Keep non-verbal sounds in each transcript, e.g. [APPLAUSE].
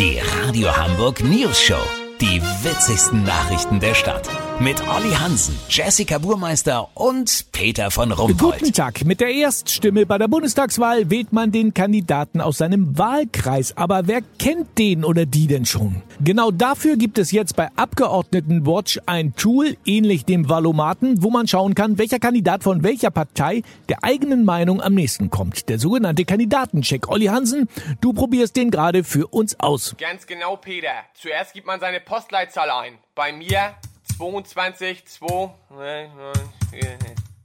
Die Radio Hamburg News Show. Die witzigsten Nachrichten der Stadt. Mit Olli Hansen, Jessica Burmeister und Peter von Rumpold. Guten Tag. Mit der Erststimme bei der Bundestagswahl wählt man den Kandidaten aus seinem Wahlkreis. Aber wer kennt den oder die denn schon? Genau dafür gibt es jetzt bei Abgeordnetenwatch ein Tool, ähnlich dem Valomaten, wo man schauen kann, welcher Kandidat von welcher Partei der eigenen Meinung am nächsten kommt. Der sogenannte Kandidatencheck. Olli Hansen, du probierst den gerade für uns aus. Ganz genau, Peter. Zuerst gibt man seine Postleitzahl ein. Bei mir 22, 2,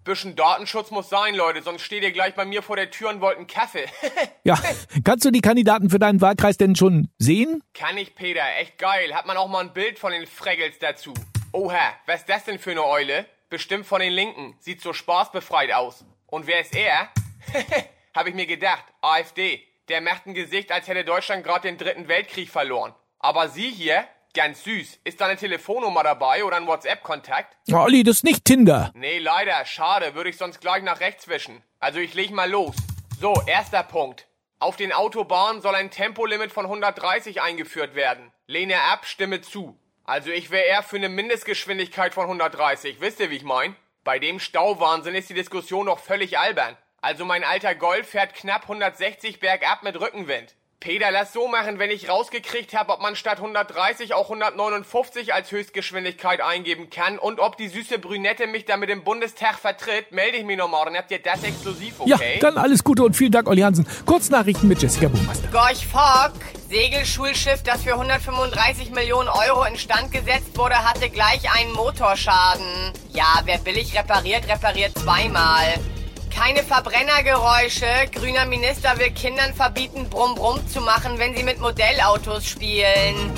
Bisschen Datenschutz muss sein, Leute, sonst steht ihr gleich bei mir vor der Tür und wollt einen Kaffee. [LAUGHS] Ja, kannst du die Kandidaten für deinen Wahlkreis denn schon sehen? Kann ich, Peter, echt geil. Hat man auch mal ein Bild von den Fraggles dazu. Oha, was ist das denn für eine Eule? Bestimmt von den Linken. Sieht so spaßbefreit aus. Und wer ist er? [LAUGHS] Hab ich mir gedacht, AfD. Der macht ein Gesicht, als hätte Deutschland gerade den dritten Weltkrieg verloren. Aber sie hier, Ganz süß. Ist da eine Telefonnummer dabei oder ein WhatsApp-Kontakt? Olli, das ist nicht Tinder. Nee, leider. Schade. Würde ich sonst gleich nach rechts wischen. Also ich leg mal los. So, erster Punkt. Auf den Autobahnen soll ein Tempolimit von 130 eingeführt werden. Lehne ab, stimme zu. Also ich wäre eher für eine Mindestgeschwindigkeit von 130. Wisst ihr, wie ich mein? Bei dem Stauwahnsinn ist die Diskussion doch völlig albern. Also mein alter Golf fährt knapp 160 bergab mit Rückenwind. Peter, lass so machen, wenn ich rausgekriegt habe, ob man statt 130 auch 159 als Höchstgeschwindigkeit eingeben kann und ob die süße Brünette mich damit im Bundestag vertritt, melde ich mich nochmal. Dann habt ihr das exklusiv, okay? Ja, dann alles Gute und vielen Dank, Olli Hansen. Kurznachrichten mit Jessica Buhmeister. Gorch Fock, Segelschulschiff, das für 135 Millionen Euro instand gesetzt wurde, hatte gleich einen Motorschaden. Ja, wer billig repariert, repariert zweimal. Keine Verbrennergeräusche. Grüner Minister will Kindern verbieten, Brumm Brumm zu machen, wenn sie mit Modellautos spielen.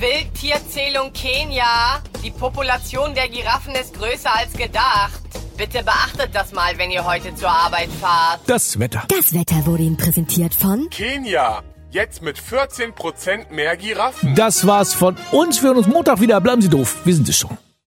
Wildtierzählung Kenia. Die Population der Giraffen ist größer als gedacht. Bitte beachtet das mal, wenn ihr heute zur Arbeit fahrt. Das Wetter. Das Wetter wurde Ihnen präsentiert von Kenia. Jetzt mit 14% mehr Giraffen. Das war's von uns. Wir hören uns Montag wieder. Bleiben Sie doof. Wir sind es schon.